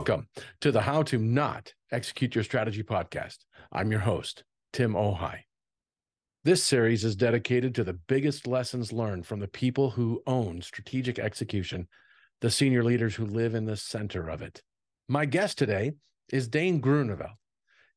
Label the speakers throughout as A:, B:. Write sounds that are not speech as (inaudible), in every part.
A: Welcome to the How to Not Execute Your Strategy podcast. I'm your host, Tim Ohai. This series is dedicated to the biggest lessons learned from the people who own strategic execution, the senior leaders who live in the center of it. My guest today is Dane Groeneveld.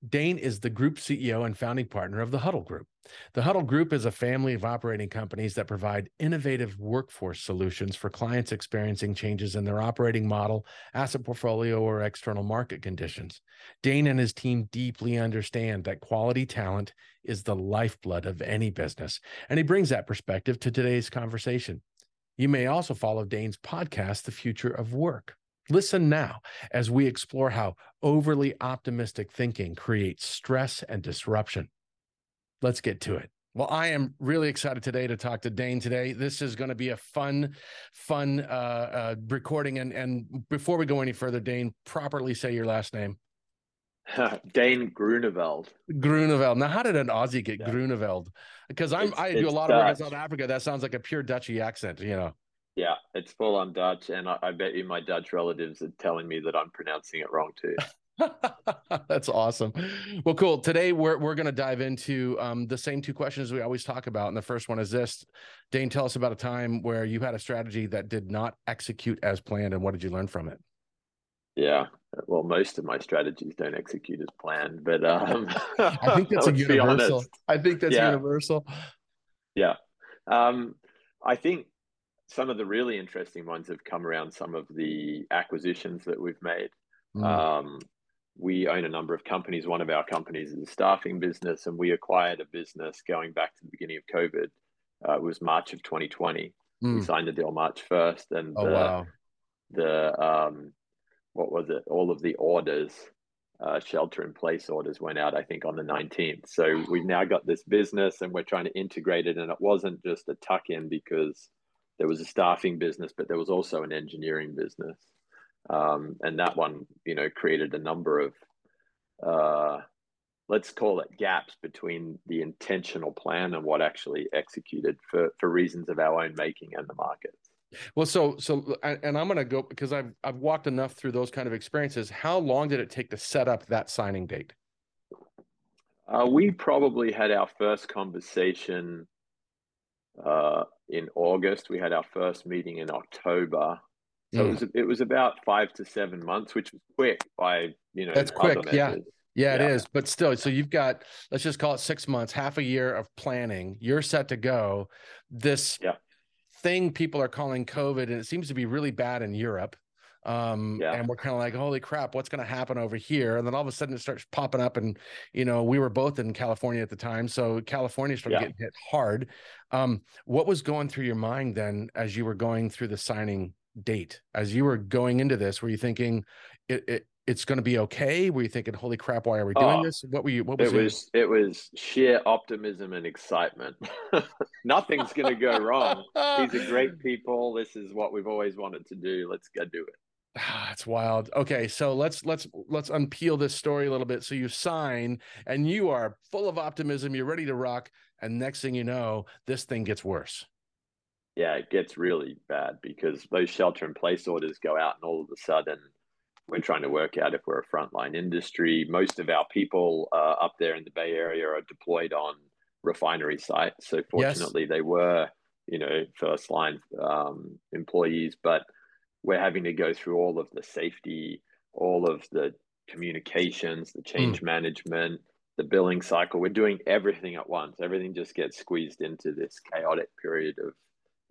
A: Dane is the group CEO and founding partner of the Huddl3 Group. The Huddl3 Group is a family of operating companies that provide innovative workforce solutions for clients experiencing changes in their operating model, asset portfolio, or external market conditions. Dane and his team deeply understand that quality talent is the lifeblood of any business, and he brings that perspective to today's conversation. You may also follow Dane's podcast, The Future of Work. Listen now as we explore how overly optimistic thinking creates stress and disruption. Let's get to it. Well, I am really excited today to talk to Dane today. This is going to be a fun, fun uh, uh, recording. And, and before we go any further, Dane, properly say your last name. (laughs)
B: Dane Groeneveld.
A: Groeneveld. Now, how did an Aussie get yeah. Groeneveld? Because I'm
B: it's,
A: I do a lot Dutch. of work in South Africa. That sounds like a pure Dutchy accent, you know.
B: Yeah, it's full on Dutch, and I, I bet you my Dutch relatives are telling me that I'm pronouncing it wrong too. (laughs)
A: That's awesome. Well, cool. Today we're we're going to dive into um, the same two questions we always talk about, and the first one is this: Dane, tell us about a time where you had a strategy that did not execute as planned, and what did you learn from it?
B: Yeah, well, most of my strategies don't execute as planned, but um,
A: I think (laughs) that's a universal. I think that's yeah. universal.
B: Yeah, um, I think some of the really interesting ones have come around some of the acquisitions that we've made. Mm. Um, we own a number of companies. One of our companies is a staffing business, and we acquired a business going back to the beginning of COVID. Uh, it was March of 2020. Mm. We signed the deal March 1st, and
A: oh,
B: the,
A: wow.
B: the um, what was it? All of the orders, uh, shelter in place orders went out, I think, on the 19th. So we've now got this business, and we're trying to integrate it. And it wasn't just a tuck in because there was a staffing business, but there was also an engineering business. Um, and that one, you know, created a number of, uh, let's call it gaps between the intentional plan and what actually executed for, for reasons of our own making and the market.
A: Well, so so, and I'm going to go because I've I've walked enough through those kind of experiences. How long did it take to set up that signing date?
B: Uh, we probably had our first conversation uh, in August. We had our first meeting in October. So mm. it was it was about five to seven months, which was quick by you know
A: that's quick, yeah. yeah. Yeah, it is. But still, so you've got let's just call it six months, half a year of planning. You're set to go. This
B: yeah.
A: thing people are calling COVID, and it seems to be really bad in Europe. Um, yeah. and we're kind of like, holy crap, what's going to happen over here? And then all of a sudden it starts popping up. And, you know, we were both in California at the time. So California started yeah. getting hit hard. Um, what was going through your mind then as you were going through the signing date as you were going into this were you thinking it, it it's going to be okay were you thinking holy crap why are we doing oh, this what were you what was
B: it was it was sheer optimism and excitement (laughs) nothing's going to go wrong these are great (laughs) people this is what we've always wanted to do let's go do it
A: That's wild. Okay, so let's let's let's unpeel this story a little bit. So you sign and you are full of optimism, you're ready to rock, and next thing you know, this thing gets worse
B: yeah, it gets really bad because those shelter in place orders go out, and all of a sudden, we're trying to work out if we're a frontline industry. Most of our people uh, up there in the Bay Area are deployed on refinery sites. So fortunately, yes. they were, you know, first line um, employees, but we're having to go through all of the safety, all of the communications, the change mm. management, the billing cycle. We're doing everything at once. Everything just gets squeezed into this chaotic period of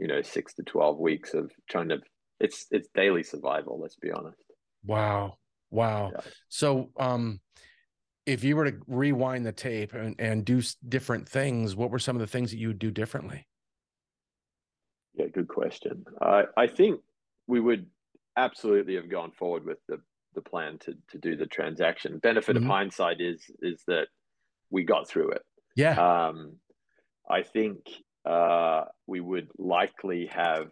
B: you know six to 12 weeks of trying to it's it's daily survival let's be honest
A: wow wow yeah. so um if you were to rewind the tape and, and do different things what were some of the things that you would do differently
B: yeah good question i i think we would absolutely have gone forward with the the plan to to do the transaction benefit mm-hmm. of hindsight is is that we got through it
A: yeah
B: um i think uh, we would likely have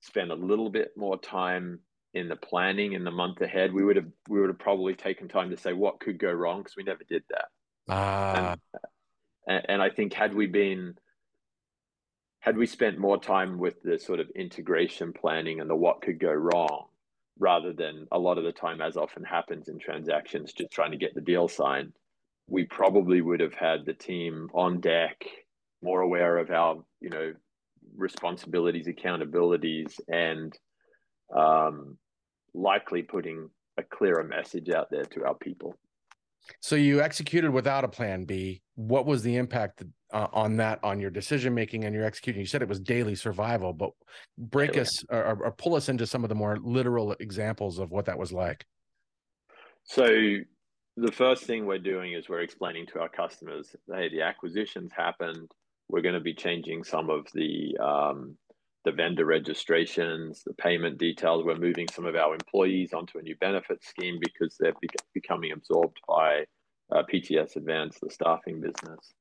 B: spent a little bit more time in the planning in the month ahead. We would have we would have probably taken time to say what could go wrong because we never did that.
A: Ah.
B: And, and I think had we been had we spent more time with the sort of integration planning and the what could go wrong, rather than a lot of the time, as often happens in transactions, just trying to get the deal signed. We probably would have had the team on deck, more aware of our, you know, responsibilities, accountabilities, and um, likely putting a clearer message out there to our people.
A: So you executed without a plan B. What was the impact uh, on that on your decision making and your execution? You said it was daily survival, but break us or, or, pull us into some of the more literal examples of what that was like.
B: So the first thing we're doing is we're explaining to our customers, hey, the acquisitions happened. We're going to be changing some of the um, the vendor registrations, the payment details. We're moving some of our employees onto a new benefit scheme because they're be- becoming absorbed by uh, PTS Advance, the staffing business.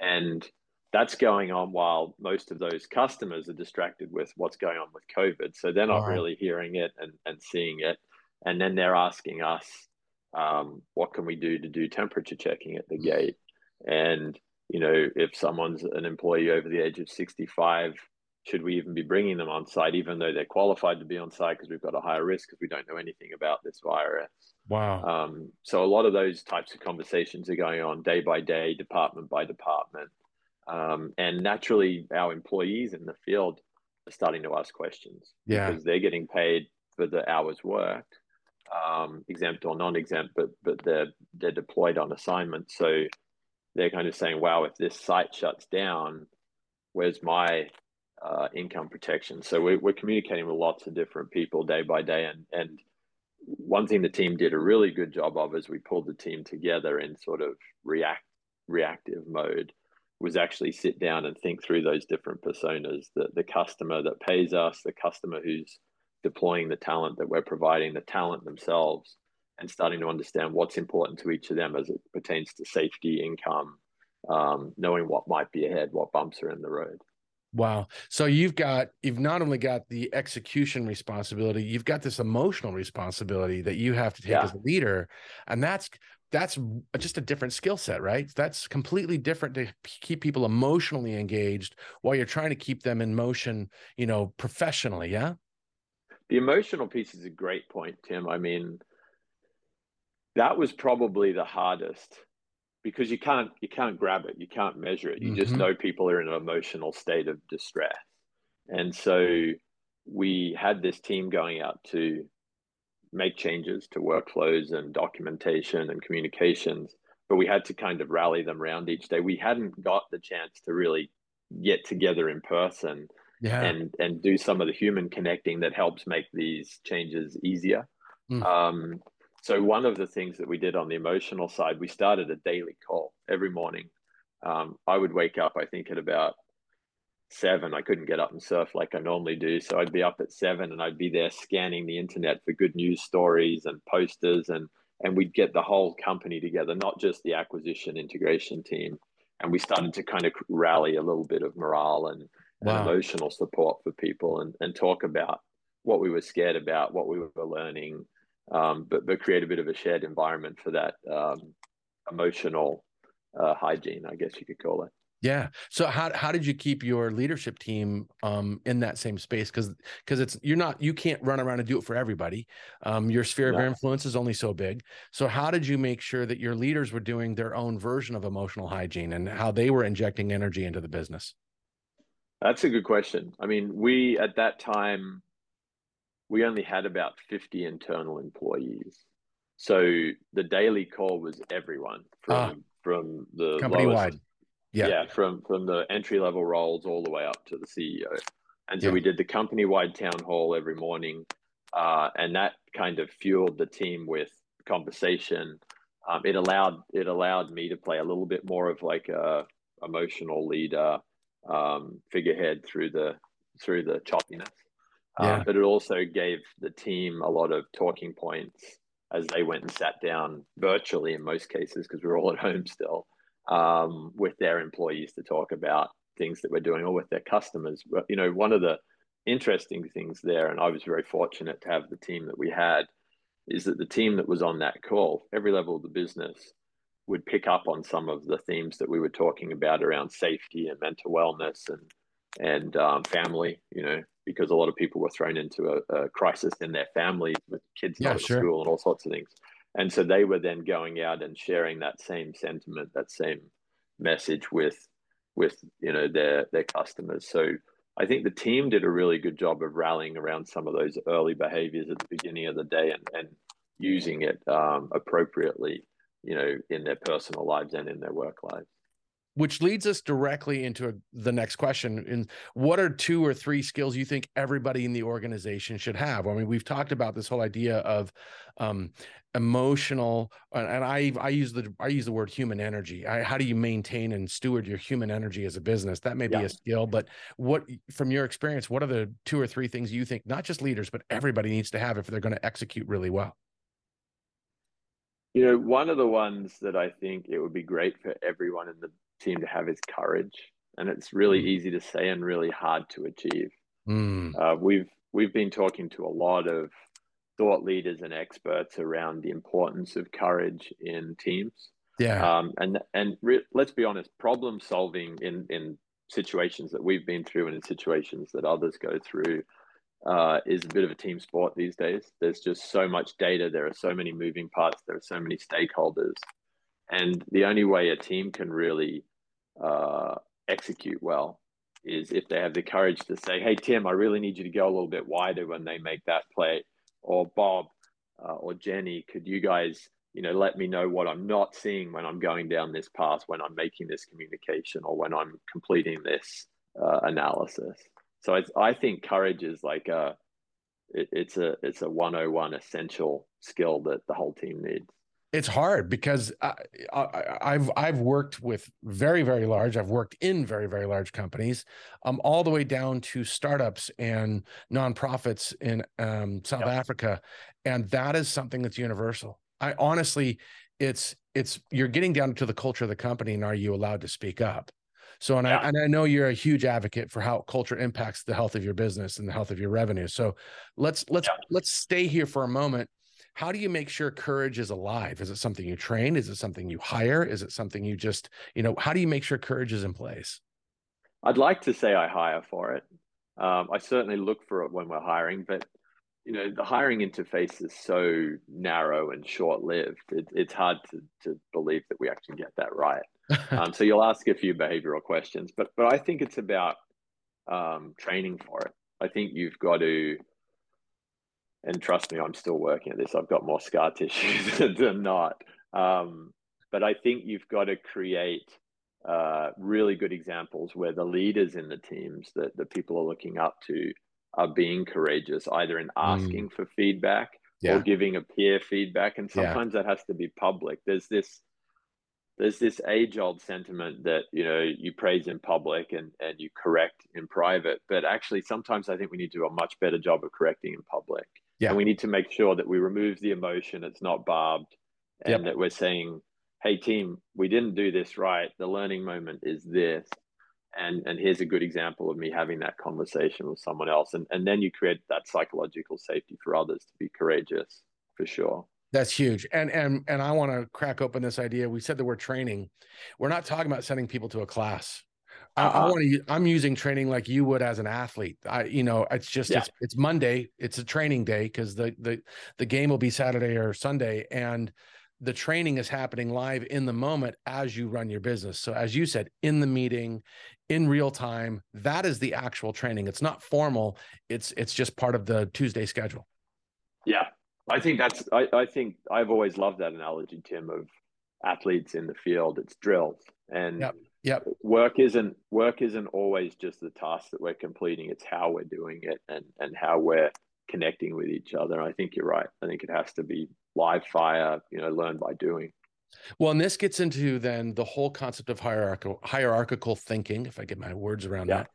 B: And that's going on while most of those customers are distracted with what's going on with COVID. So they're not right. really hearing it and, and seeing it. And then they're asking us, um, what can we do to do temperature checking at the gate? And, you know, if someone's an employee over the age of 65, should we even be bringing them on site, even though they're qualified to be on site because we've got a higher risk because we don't know anything about this virus?
A: Wow.
B: Um, so a lot of those types of conversations are going on day by day, department by department. Um, and naturally, our employees in the field are starting to ask questions
A: yeah.
B: because they're getting paid for the hours worked, um, exempt or non-exempt, but but they're they're deployed on assignment. So they're kind of saying, "Wow, if this site shuts down, where's my uh, income protection. So we're, we're communicating with lots of different people day by day. And, and one thing the team did a really good job of is we pulled the team together in sort of react reactive mode was actually sit down and think through those different personas the, the customer that pays us the customer who's deploying the talent that we're providing the talent themselves and starting to understand what's important to each of them as it pertains to safety income um, knowing what might be ahead what bumps are in the road
A: Wow. So you've got you've not only got the execution responsibility, you've got this emotional responsibility that you have to take yeah. as a leader. And that's that's just a different skill set, right? That's completely different to keep people emotionally engaged while you're trying to keep them in motion, you know, professionally, yeah?
B: The emotional piece is a great point, Tim. I mean, that was probably the hardest because you can't you can't grab it you can't measure it you mm-hmm. just know people are in an emotional state of distress and so we had this team going out to make changes to workflows and documentation and communications but we had to kind of rally them around each day we hadn't got the chance to really get together in person yeah. and and do some of the human connecting that helps make these changes easier mm. um, so one of the things that we did on the emotional side, we started a daily call every morning. Um, I would wake up, I think, at about seven. I couldn't get up and surf like I normally do, so I'd be up at seven and I'd be there scanning the internet for good news stories and posters, and and we'd get the whole company together, not just the acquisition integration team. And we started to kind of rally a little bit of morale and, wow. and emotional support for people, and and talk about what we were scared about, what we were learning um, but but create a bit of a shared environment for that um, emotional uh, hygiene, I guess you could call it.
A: Yeah. So how how did you keep your leadership team um, in that same space? Because because it's you're not you can't run around and do it for everybody. Um, your sphere no. of influence is only so big. So how did you make sure that your leaders were doing their own version of emotional hygiene and how they were injecting energy into the business?
B: That's a good question. I mean, we at that time we only had about 50 internal employees. So the daily call was everyone from ah, from the
A: company lowest, wide.
B: Yeah. yeah, from from the entry level roles all the way up to the CEO. And so yeah. we did the company wide town hall every morning, uh, and that kind of fueled the team with conversation. Um, it allowed it allowed me to play a little bit more of like a emotional leader um, figurehead through the through the choppiness. Yeah. Um, but it also gave the team a lot of talking points as they went and sat down virtually in most cases because we are all at home still um, with their employees to talk about things that we're doing or with their customers. But you know, one of the interesting things there, and I was very fortunate to have the team that we had, is that the team that was on that call, every level of the business, would pick up on some of the themes that we were talking about around safety and mental wellness and and um, family. You know, because a lot of people were thrown into a, a crisis in their families with kids yeah, not sure. in school and all sorts of things. And so they were then going out and sharing that same sentiment, that same message with with you know their their customers. So I think the team did a really good job of rallying around some of those early behaviors at the beginning of the day and, and using it um, appropriately, you know, in their personal lives and in their work lives
A: which leads us directly into a, the next question in what are two or three skills you think everybody in the organization should have? I mean we've talked about this whole idea of um, emotional and i i use the i use the word human energy. I, how do you maintain and steward your human energy as a business? That may yeah. be a skill but what from your experience what are the two or three things you think not just leaders but everybody needs to have if they're going to execute really well?
B: You know one of the ones that i think it would be great for everyone in the team to have is courage, and it's really mm. easy to say and really hard to achieve. Mm. Uh, we've we've been talking to a lot of thought leaders and experts around the importance of courage in teams.
A: Yeah.
B: Um, and and re- let's be honest, problem solving in in situations that we've been through and in situations that others go through uh, is a bit of a team sport these days. There's just so much data. There are so many moving parts. There are so many stakeholders, and the only way a team can really uh, execute well is if they have the courage to say, "Hey Tim, I really need you to go a little bit wider when they make that play," or Bob uh, or Jenny, could you guys, you know, let me know what I'm not seeing when I'm going down this path, when I'm making this communication, or when I'm completing this uh, analysis. So I, think courage is like a, it, it's a it's a 101 essential skill that the whole team needs
A: it's hard because I, have I've worked with very very large. I've worked in very very large companies, um, all the way down to startups and nonprofits in um, South yep. Africa, and that is something that's universal. I honestly, it's it's you're getting down to the culture of the company, and are you allowed to speak up? So, and yeah. I and I know you're a huge advocate for how culture impacts the health of your business and the health of your revenue. So, let's let's yeah. let's stay here for a moment how do you make sure courage is alive? Is it something you train? Is it something you hire? Is it something you just you know how do you make sure courage is in place?
B: I'd like to say i hire for it. Um, i certainly look for it when we're hiring but you know the hiring interface is so narrow and short-lived it, it's hard to, to believe that we actually get that right. (laughs) Um, so you'll ask a few behavioral questions but but i think it's about um, training for it. I think you've got to and trust me, I'm still working at this. I've got more scar (laughs) tissue than not. Um, but I think you've got to create uh, really good examples where the leaders in the teams that, that people are looking up to are being courageous, either in asking mm. for feedback yeah. or giving a peer feedback. And sometimes yeah. that has to be public. There's this there's this age old sentiment that you know you praise in public and and you correct in private but actually sometimes i think we need to do a much better job of correcting in public yeah. And we need to make sure that we remove the emotion, it's not barbed, and yep. that we're saying, hey, team, we didn't do this right. The learning moment is this. And, and here's a good example of me having that conversation with someone else. And, and then you create that psychological safety for others to be courageous for sure.
A: That's huge. And and and I want to crack open this idea. We said that we're training. We're not talking about sending people to a class. I, I uh-huh. want to. I'm using training like you would as an athlete. I, you know, it's just yeah. it's it's Monday. It's a training day because the the the game will be Saturday or Sunday, and the training is happening live in the moment as you run your business. So as you said, in the meeting, in real time, that is the actual training. It's not formal. It's it's just part of the Tuesday schedule.
B: Yeah, I think that's. I, I think I've always loved that analogy, Tim, of athletes in the field. It's drills and. Yep
A: Yep.
B: Work isn't work isn't always just the task that we're completing. It's how we're doing it and and how we're connecting with each other. and I think you're right. I think it has to be live fire, you know, learn by doing.
A: Well, and this gets into then the whole concept of hierarchical hierarchical thinking, if I get my words around yeah. that.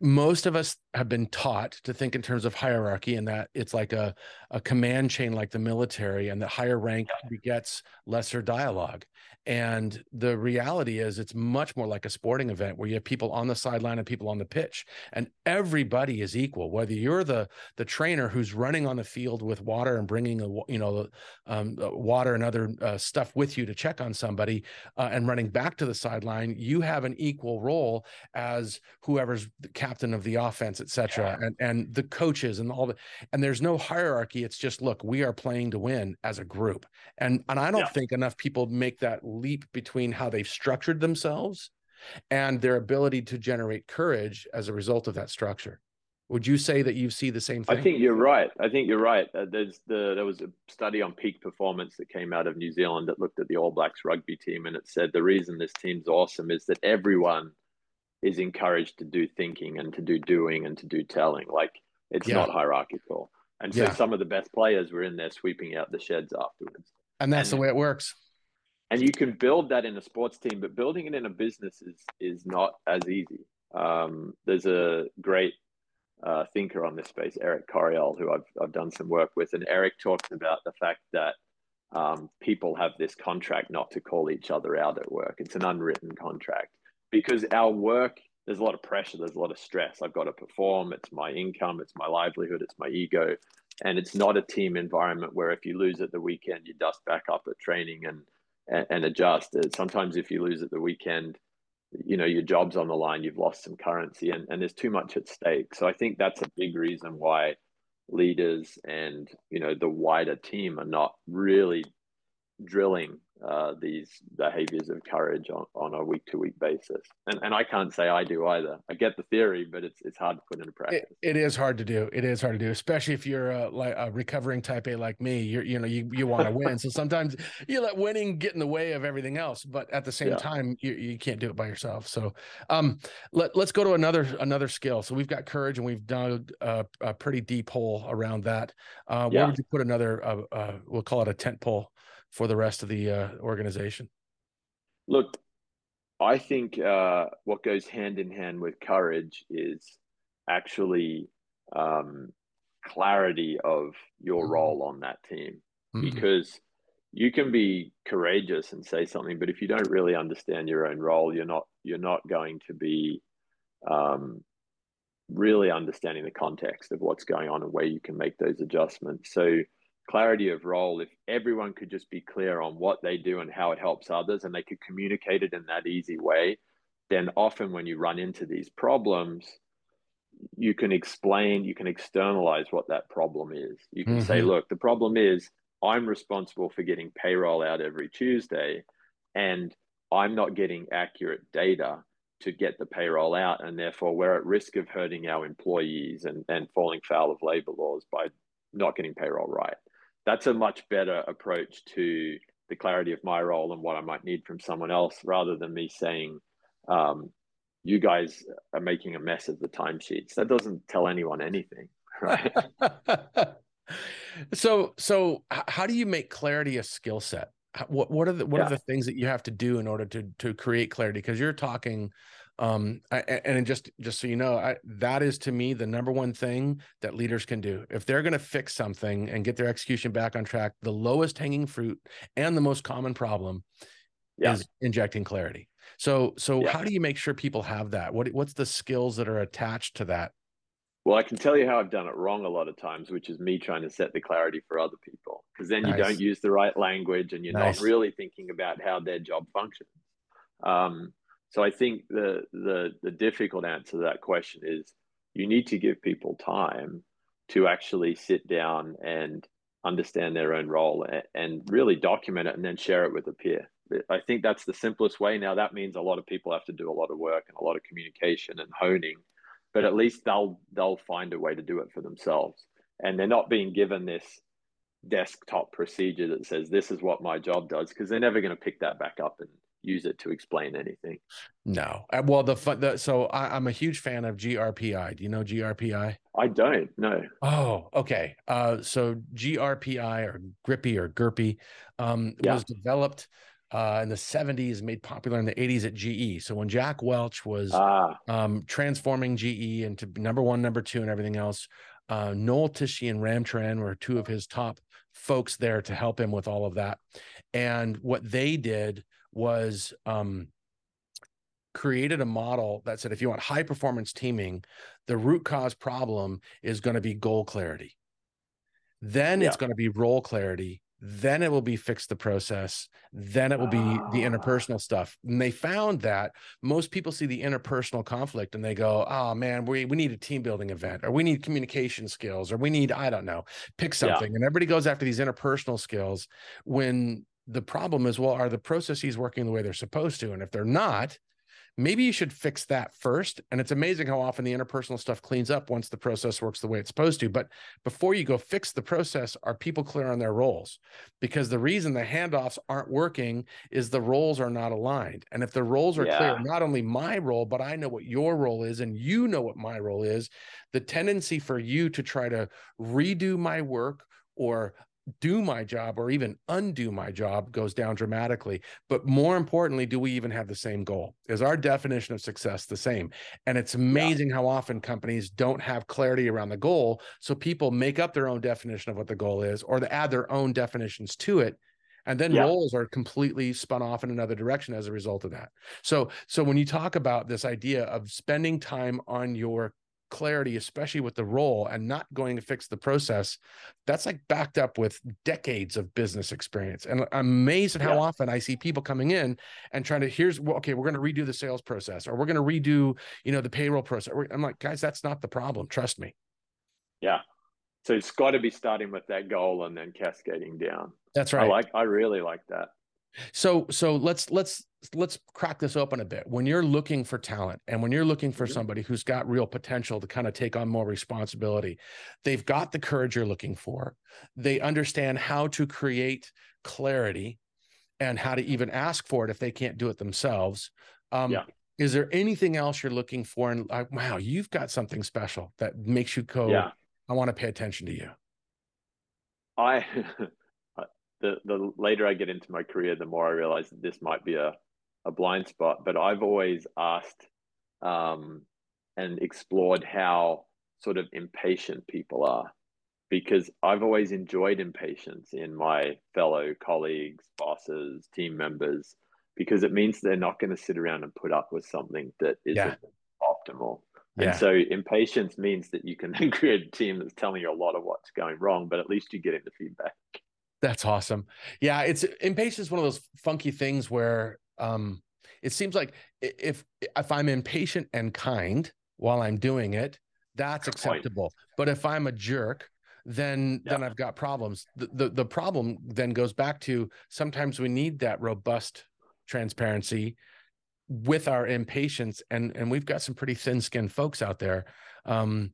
A: Most of us have been taught to think in terms of hierarchy and that it's like a, a command chain like the military and that higher rank begets lesser dialogue. And the reality is, it's much more like a sporting event where you have people on the sideline and people on the pitch, and everybody is equal. Whether you're the the trainer who's running on the field with water and bringing a you know um, water and other uh, stuff with you to check on somebody, uh, and running back to the sideline, you have an equal role as whoever's the captain of the offense, etc., yeah. and and the coaches and all the and there's no hierarchy. It's just look, we are playing to win as a group, and and I don't yeah. think enough people make that leap between how they've structured themselves and their ability to generate courage as a result of that structure. Would you say that you see the same thing?
B: I think you're right. I think you're right. Uh, there's the there was a study on peak performance that came out of New Zealand that looked at the All Blacks rugby team, and it said the reason this team's awesome is that everyone is encouraged to do thinking and to do doing and to do telling. Like it's yeah. not hierarchical. And so yeah. some of the best players were in there sweeping out the sheds afterwards.
A: And that's and, the way it works.
B: And you can build that in a sports team, but building it in a business is is not as easy. Um, there's a great uh, thinker on this space, Eric Coryell, who I've I've done some work with, and Eric talks about the fact that um, people have this contract not to call each other out at work. It's an unwritten contract because our work there's a lot of pressure there's a lot of stress. I've got to perform it's my income it's my livelihood it's my ego. And it's not a team environment where if you lose at the weekend you dust back up at training and and, and adjust. Uh, sometimes if you lose at the weekend you know your job's on the line you've lost some currency and, and there's too much at stake. So i think that's a big reason why leaders and you know the wider team are not really drilling uh, these behaviors of courage on, on a week to week basis. And, and I can't say I do either. I get the theory, but it's, it's hard to put into practice.
A: it, it is hard to do. It is hard to do, especially if you're a, like a recovering type A like me, you're, you know, you, you want to win. so sometimes you let winning get in the way of everything else, but at the same yeah. time, you, you can't do it by yourself. So um, let, let's go to another, another skill. So we've got courage and we've dug a, a pretty deep hole around that. Uh, yeah. Where would you put another, uh, uh, we'll call it a tent pole for the rest of the uh, organization?
B: Look, I think uh, what goes hand in hand with courage is actually um, clarity of your mm-hmm. role on that team mm-hmm. because you can be courageous and say something but if you don't really understand your own role you're not you're not going to be um, really understanding the context of what's going on and where you can make those adjustments so clarity of role if everyone could just be clear on what they do and how it helps others and they could communicate it in that easy way then often when you run into these problems you can explain you can externalize what that problem is you can mm-hmm. say look the problem is i'm responsible for getting payroll out every tuesday and i'm not getting accurate data to get the payroll out and therefore we're at risk of hurting our employees and, and falling foul of labor laws by not getting payroll right that's a much better approach to the clarity of my role and what I might need from someone else rather than me saying, um, you guys are making a mess of the timesheets. That doesn't tell anyone anything, (laughs) right? (laughs)
A: so, so how do you make clarity a skill set? What what are the what yeah. are the things that you have to do in order to to create clarity? Because you're talking um I, and just just so you know I, that is to me the number one thing that leaders can do if they're going to fix something and get their execution back on track the lowest hanging fruit and the most common problem yeah. is injecting clarity so so yeah. how do you make sure people have that what what's the skills that are attached to that
B: well i can tell you how i've done it wrong a lot of times which is me trying to set the clarity for other people because then nice. you don't use the right language and you're nice. not really thinking about how their job functions um, so I think the the the difficult answer to that question is you need to give people time to actually sit down and understand their own role and, and really document it and then share it with a peer. I think that's the simplest way. Now that means a lot of people have to do a lot of work and a lot of communication and honing, but at least they'll they'll find a way to do it for themselves. And they're not being given this desktop procedure that says this is what my job does because they're never going to pick that back up and use it to explain anything.
A: No. Uh, well, the, the so I, am a huge fan of GRPI. Do you know GRPI?
B: I don't. No.
A: Oh, okay. Uh, so GRPI or Grippy or GURPY um, yeah. was developed uh, in the 70s, made popular in the 80s at GE. So when Jack Welch was ah. um, transforming GE into number one, number two, and everything else, uh, Noel Tichy and Ram Charan were two of his top folks there to help him with all of that. And what they did was um, created a model that said if you want high performance teaming, the root cause problem is going to be goal clarity. Then yeah. it's going to be role clarity. then it will be fix the process then it will be the
B: Ah.
A: interpersonal stuff and they found that most people see the interpersonal conflict and they go oh man we, we need a team building event or we need communication skills or we need i don't know pick
B: Yeah.
A: something and everybody goes after these interpersonal skills when the problem is well are the processes working the way they're supposed to? And if they're not maybe you should fix that first. And it's amazing how often the interpersonal stuff cleans up once the process works the way it's supposed to. But before you go fix the process are people clear on their roles? Because the reason the handoffs aren't working is the roles are not aligned. And if the roles are clear not only my role but i know what your role is and you know what my role is the tendency for you to try to redo my work or do my job or even undo my job goes down dramatically. But more importantly do we even have the same goal? Is our definition of success the same? And it's amazing how often companies don't have clarity around the goal so people make up their own definition of what the goal is or they add their own definitions to it and then
B: Yeah.
A: roles are completely spun off in another direction as a result of that. So so when you talk about this idea of spending time on your clarity especially with the role and not going to fix the process that's like backed up with decades of business experience and i'm amazed at how
B: Yeah.
A: often i see people coming in and trying to here's well, okay we're going to redo the sales process or we're going to redo you know the payroll process i'm like guys that's not the problem trust me
B: Yeah. So it's got to be starting with that goal and then cascading down.
A: that's
B: I
A: right
B: like. I really like that.
A: So so let's let's let's crack this open a bit. When you're looking for talent and when you're looking for
B: Mhm.
A: somebody who's got real potential to kind of take on more responsibility, they've got the courage you're looking for. They understand how to create clarity and how to even ask for it if they can't do it themselves. Um,
B: Yeah.
A: Is there anything else you're looking for? And like, wow, you've got something special that makes you go,
B: Yeah.
A: I want to pay attention to you.
B: I (laughs) the the later I get into my career, the more I realize that this might be a a blind spot. But I've always asked um, and explored how sort of impatient people are, because I've always enjoyed impatience in my fellow colleagues, bosses, team members, because it means they're not going to sit around and put up with something that isn't
A: Yeah.
B: optimal.
A: Yeah.
B: And so impatience means that you can then (laughs) create a team that's telling you a lot of what's going wrong, but at least you're getting the feedback.
A: That's awesome. Yeah, it's impatience is one of those funky things where um it seems like if if I'm impatient and kind while I'm doing it, that's
B: Good point.
A: acceptable. But if I'm a jerk, then then I've got problems. The, the the problem then goes back to sometimes we need that robust transparency with our impatience and and we've got some pretty thin-skinned folks out there. Um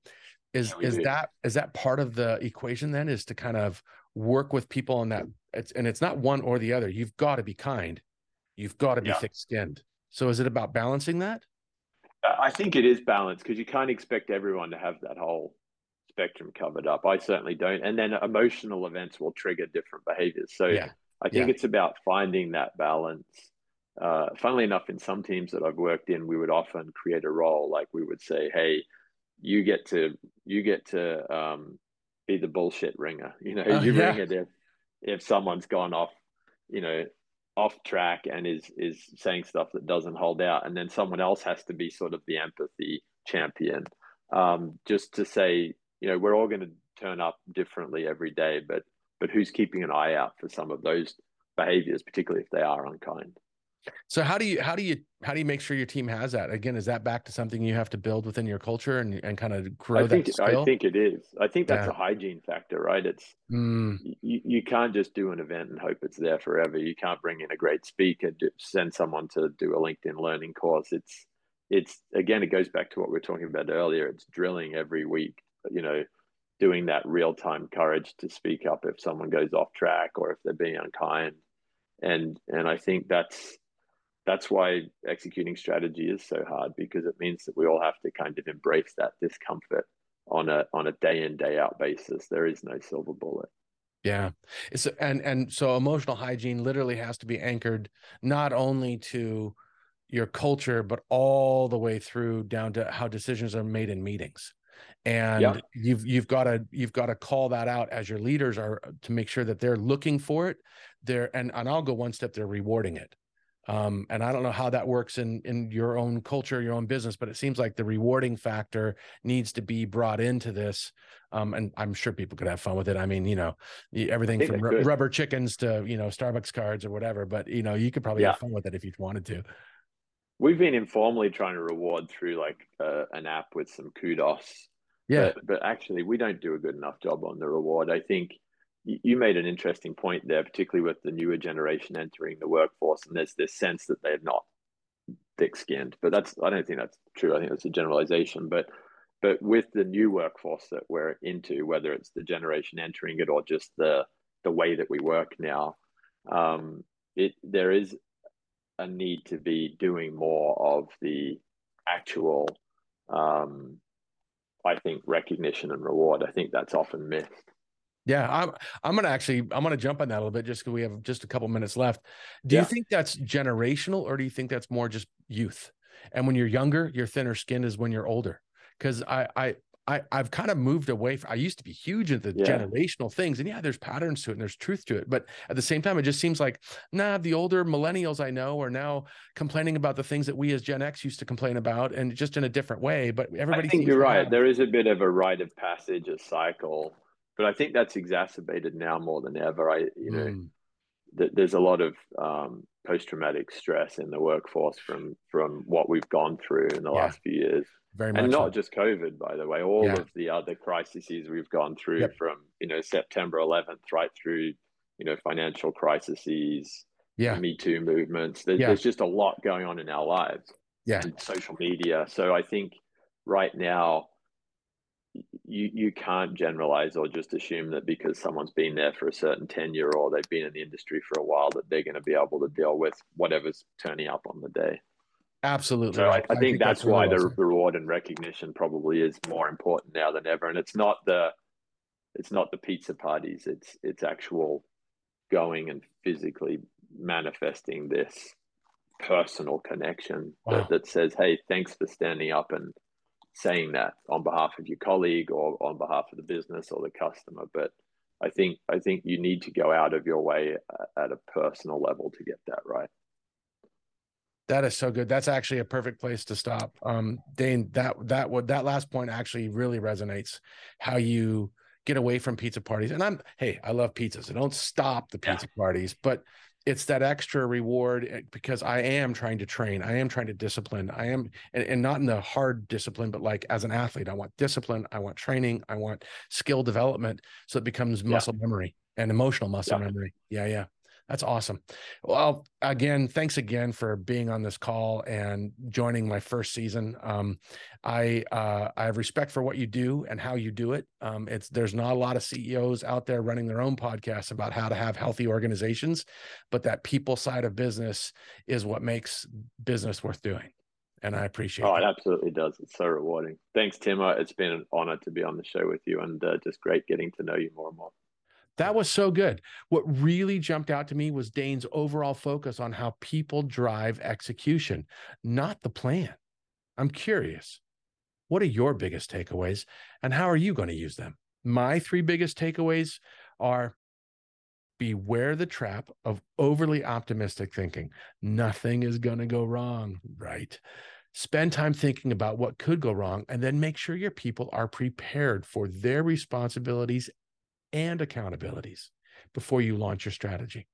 A: is
B: Yeah,
A: is
B: do.
A: that is that part of the equation then is to kind of work with people on that it's and it's not one or the other you've got to be kind you've got to be
B: Yeah.
A: thick-skinned so is it about balancing that
B: I think it is balanced because you can't expect everyone to have that whole spectrum covered up. I certainly don't. And then emotional events will trigger different behaviors. So
A: Yeah.
B: I think
A: Yeah.
B: it's about finding that balance. Uh, funnily enough, in some teams that I've worked in, we would often create a role like we would say, "Hey, you get to you get to um, be the bullshit ringer. (laughs) You know,
A: Oh,
B: you
A: yeah.
B: ring it if if someone's gone off, you know, off track and is is saying stuff that doesn't hold out, and then someone else has to be sort of the empathy champion, um, just to say, you know, we're all going to turn up differently every day, but but who's keeping an eye out for some of those behaviors, particularly if they are unkind.
A: So how do you how do you how do you make sure your team has that again is that back to something you have to build within your culture and, and kind of grow
B: I think
A: that skill
B: I think it is. I think that's
A: Yeah.
B: a hygiene factor, right? It's
A: Mm,
B: you, you can't just do an event and hope it's there forever. You can't bring in a great speaker, do, send someone to do a LinkedIn learning course. It's it's again, it goes back to what we were talking about earlier. It's drilling every week. You know, doing that real time courage to speak up if someone goes off track or if they're being unkind. And and I think that's that's why executing strategy is so hard because it means that we all have to kind of embrace that discomfort on a on a day in day out basis. There is no silver bullet.
A: yeah it's and and so emotional hygiene literally has to be anchored not only to your culture but all the way through down to how decisions are made in meetings and
B: Yeah.
A: you've you've got to you've got to call that out as your leaders are to make sure that they're looking for it they're and and I'll go one step they're rewarding it Um, and I don't know how that works in in your own culture, your own business, but it seems like the rewarding factor needs to be brought into this. Um, and I'm sure people could have fun with it. I mean, you know, everything from r- rubber chickens to you know Starbucks cards or whatever. But you know, you could probably yeah. have fun with it if you wanted to.
B: We've been informally trying to reward through like uh, an app with some kudos.
A: Yeah,
B: but, but actually, we don't do a good enough job on the reward. I think you made an interesting point there, particularly with the newer generation entering the workforce, and there's this sense that they're not thick-skinned. But that's I don't think that's true. I think that's a generalization. But but with the new workforce that we're into, whether it's the generation entering it or just the the way that we work now, um, it there is a need to be doing more of the actual, um, I think, recognition and reward. I think that's often missed.
A: Yeah, I'm I'm gonna actually I'm gonna jump on that a little bit just because we have just a couple minutes left. Do yeah. you think that's generational or do you think that's more just youth? And when you're younger, your thinner skin is when you're older. Because I I I I've kind of moved away. From, I used to be huge into yeah. generational things, and yeah, there's patterns to it and there's truth to it. But at the same time, it just seems like nah, the older millennials I know are now complaining about the things that we as Gen X used to complain about, and just in a different way. But everybody, I
B: think you're right. There is a bit of a rite of passage, a cycle but I think that's exacerbated now more than ever. I, you know, mm. th- there's a lot of um, post-traumatic stress in the workforce from from what we've gone through in the yeah. last few years.
A: Very
B: much, and not so. just COVID, by the way. All yeah. of the other crises we've gone through yep. from you know September 11th right through you know financial crises,
A: yeah,
B: Me Too movements. There's, yeah. there's just a lot going on in our lives.
A: Yeah,
B: social media. So I think right now you you can't generalize or just assume that because someone's been there for a certain tenure or they've been in the industry for a while that they're going to be able to deal with whatever's turning up on the day.
A: Absolutely.
B: So right. I, I, think, think that's, that's why the reward and recognition probably is more important now than ever. And it's not the it's not the pizza parties. It's it's actual going and physically manifesting this personal connection wow. that, that says, "Hey, thanks for standing up and saying that on behalf of your colleague or on behalf of the business or the customer but i think i think you need to go out of your way at a personal level to get that right.
A: That is so good. That's actually a perfect place to stop. Um dane that that would that last point actually really resonates how you get away from pizza parties. And i'm hey i love pizzas. So don't stop the pizza yeah. parties but it's that extra reward eh, because I am trying to train. I am trying to discipline. I am, and, and, not in the hard discipline, but like as an athlete, I want discipline. I want training. I want skill development. So it becomes muscle yeah. memory and emotional muscle yeah. memory. Yeah. Yeah. That's awesome. Well, again, thanks again for being on this call and joining my first season. Um, I uh, I have respect for what you do and how you do it. Um, it's there's not a lot of CEOs out there running their own podcasts about how to have healthy organizations, but that people side of business is what makes business worth doing. And I appreciate.
B: Oh, it absolutely does. It's so rewarding. Thanks, Tim. It's been an honor to be on the show with you, and uh, just great getting to know you more and more.
A: That was so good. What really jumped out to me was Dane's overall focus on how people drive execution, not the plan. I'm curious, what are your biggest takeaways and how are you going to use them? My three biggest takeaways are beware the trap of overly optimistic thinking. Nothing is going to go wrong, right? Spend time thinking about what could go wrong and then make sure your people are prepared for their responsibilities and accountabilities before you launch your strategy.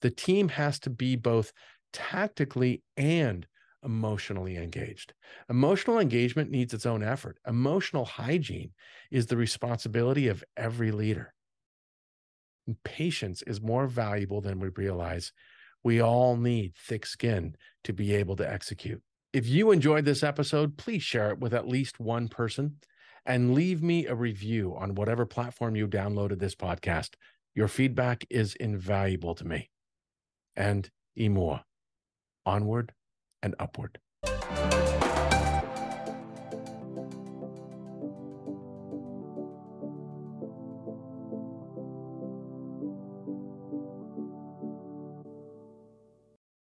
A: The team has to be both tactically and emotionally engaged. Emotional engagement needs its own effort. Emotional hygiene is the responsibility of every leader. And patience is more valuable than we realize. We all need thick skin to be able to execute. If you enjoyed this episode, please share it with at least one person and leave me a review on whatever platform you downloaded this podcast. Your feedback is invaluable to me. And Imua, onward and upward.